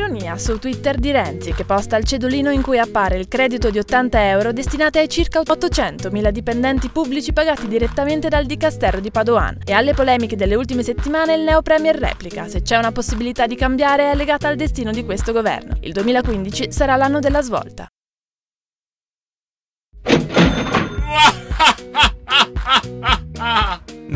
Ironia su Twitter di Renzi che posta il cedolino in cui appare il credito di 80 euro destinati ai circa 800.000 dipendenti pubblici pagati direttamente dal Dicastero di Padoan e alle polemiche delle ultime settimane il neo premier replica se c'è una possibilità di cambiare è legata al destino di questo governo. Il 2015 sarà l'anno della svolta.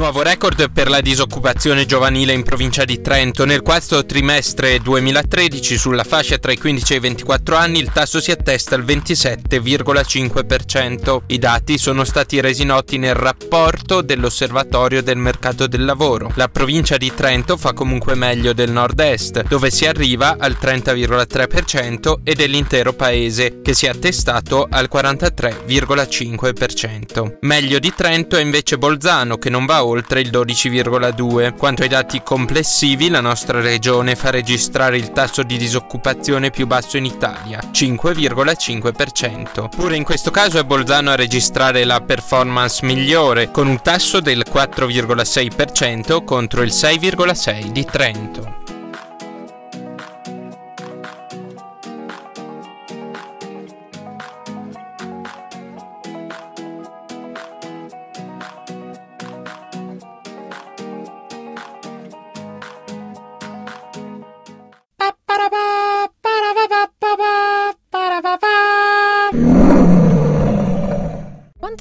Nuovo record per la disoccupazione giovanile in provincia di Trento. Nel quarto trimestre 2013 sulla fascia tra i 15 e i 24 anni il tasso si attesta al 27,5%. I dati sono stati resi noti nel rapporto dell'Osservatorio del mercato del lavoro. La provincia di Trento fa comunque meglio del nord-est, dove si arriva al 30,3% e dell'intero paese, che si è attestato al 43,5%. Meglio di Trento è invece Bolzano, che non va oltre il 12,2. Quanto ai dati complessivi, la nostra regione fa registrare il tasso di disoccupazione più basso in Italia, 5,5%. Pure in questo caso è Bolzano a registrare la performance migliore, con un tasso del 4,6% contro il 6,6% di Trento.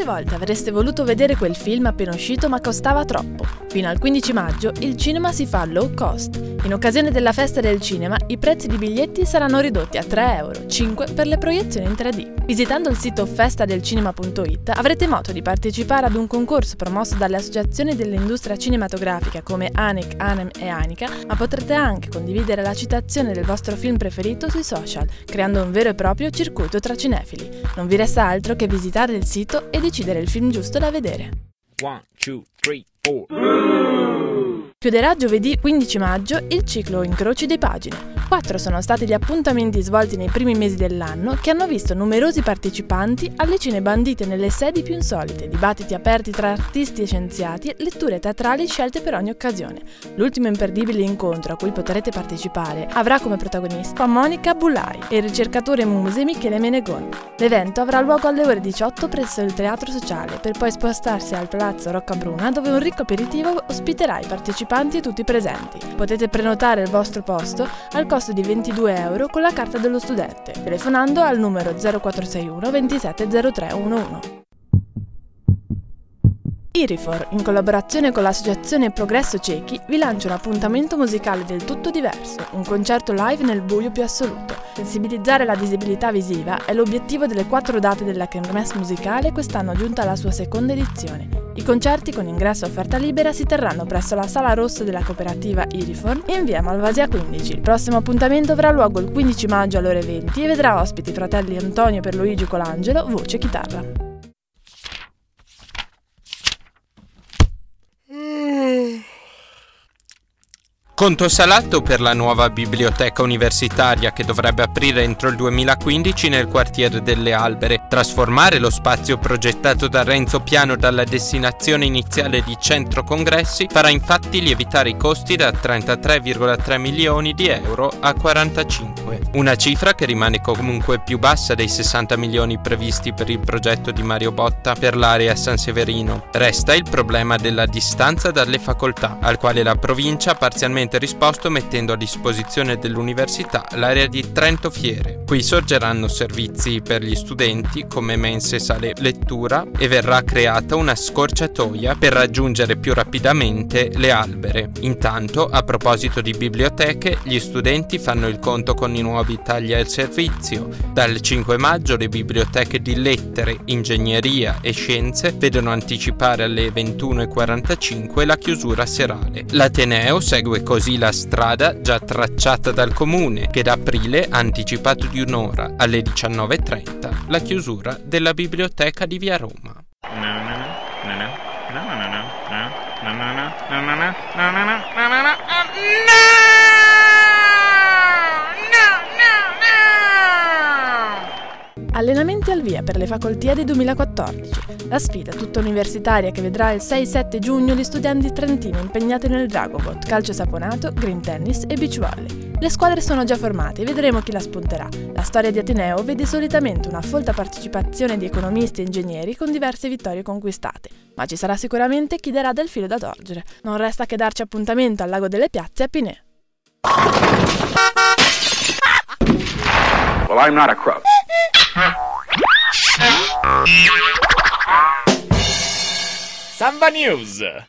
Quante volte avreste voluto vedere quel film appena uscito ma costava troppo? Fino al 15 maggio il cinema si fa low cost. In occasione della festa del cinema i prezzi di biglietti saranno ridotti a 3 euro, 5 per le proiezioni in 3D. Visitando il sito festadelcinema.it avrete modo di partecipare ad un concorso promosso dalle associazioni dell'industria cinematografica come ANEC, ANEM e ANICA, ma potrete anche condividere la citazione del vostro film preferito sui social, creando un vero e proprio circuito tra cinefili. Non vi resta altro che visitare il sito e decidere il film giusto da vedere. One, two, three. Chiuderà giovedì 15 maggio il ciclo Incroci di pagine. Quattro sono stati gli appuntamenti svolti nei primi mesi dell'anno che hanno visto numerosi partecipanti alle cine bandite nelle sedi più insolite, dibattiti aperti tra artisti e scienziati, letture teatrali scelte per ogni occasione. L'ultimo imperdibile incontro a cui potrete partecipare avrà come protagonista Monica Bulai e il ricercatore Muse Michele Menegon. L'evento avrà luogo alle ore 18 presso il Teatro Sociale per poi spostarsi al Palazzo Roccabruna dove un ricco aperitivo ospiterà i partecipanti e tutti i presenti. Potete prenotare il vostro posto al costo di 22 euro con la carta dello studente, telefonando al numero 0461 270311. Irifor, in collaborazione con l'associazione Progresso Ciechi, vi lancia un appuntamento musicale del tutto diverso, un concerto live nel buio più assoluto. Sensibilizzare la disabilità visiva è l'obiettivo delle quattro date della Kermesse musicale quest'anno giunta alla sua seconda edizione. I concerti con ingresso a offerta libera si terranno presso la Sala Rossa della cooperativa Iriform in via Malvasia 15. Il prossimo appuntamento avrà luogo il 15 maggio alle ore 20 e vedrà ospiti i fratelli Antonio Perluigi Colangelo, voce e chitarra. Conto salato per la nuova biblioteca universitaria che dovrebbe aprire entro il 2015 nel quartiere delle Albere. Trasformare lo spazio progettato da Renzo Piano dalla destinazione iniziale di centro congressi farà infatti lievitare i costi da 33,3 milioni di euro a 45. Una cifra che rimane comunque più bassa dei 60 milioni previsti per il progetto di Mario Botta per l'area San Severino. Resta il problema della distanza dalle facoltà, al quale la provincia ha parzialmente risposto mettendo a disposizione dell'università l'area di Trento Fiere. Qui sorgeranno servizi per gli studenti come mense sale lettura e verrà creata una scorciatoia per raggiungere più rapidamente le albere. Intanto, a proposito di biblioteche, gli studenti fanno il conto con i nuovi tagli al servizio. Dal 5 maggio le biblioteche di lettere, ingegneria e scienze vedono anticipare alle 21.45 la chiusura serale. L'Ateneo segue così la strada già tracciata dal comune che da aprile ha anticipato di un'ora alle 19.30 la chiusura della biblioteca di Via Roma. Allenamenti al via per le facoltie 2014. La sfida tutta universitaria che vedrà il 6-7 giugno gli studenti trentini impegnati nel Dragobot, calcio saponato, green tennis e beach volley. Le squadre sono già formate e vedremo chi la spunterà. La storia di Ateneo vede solitamente una folta partecipazione di economisti e ingegneri con diverse vittorie conquistate, ma ci sarà sicuramente chi darà del filo da torgere. Non resta che darci appuntamento al Lago delle Piazze a Pinè. Well, I'm not a crook. Samba News.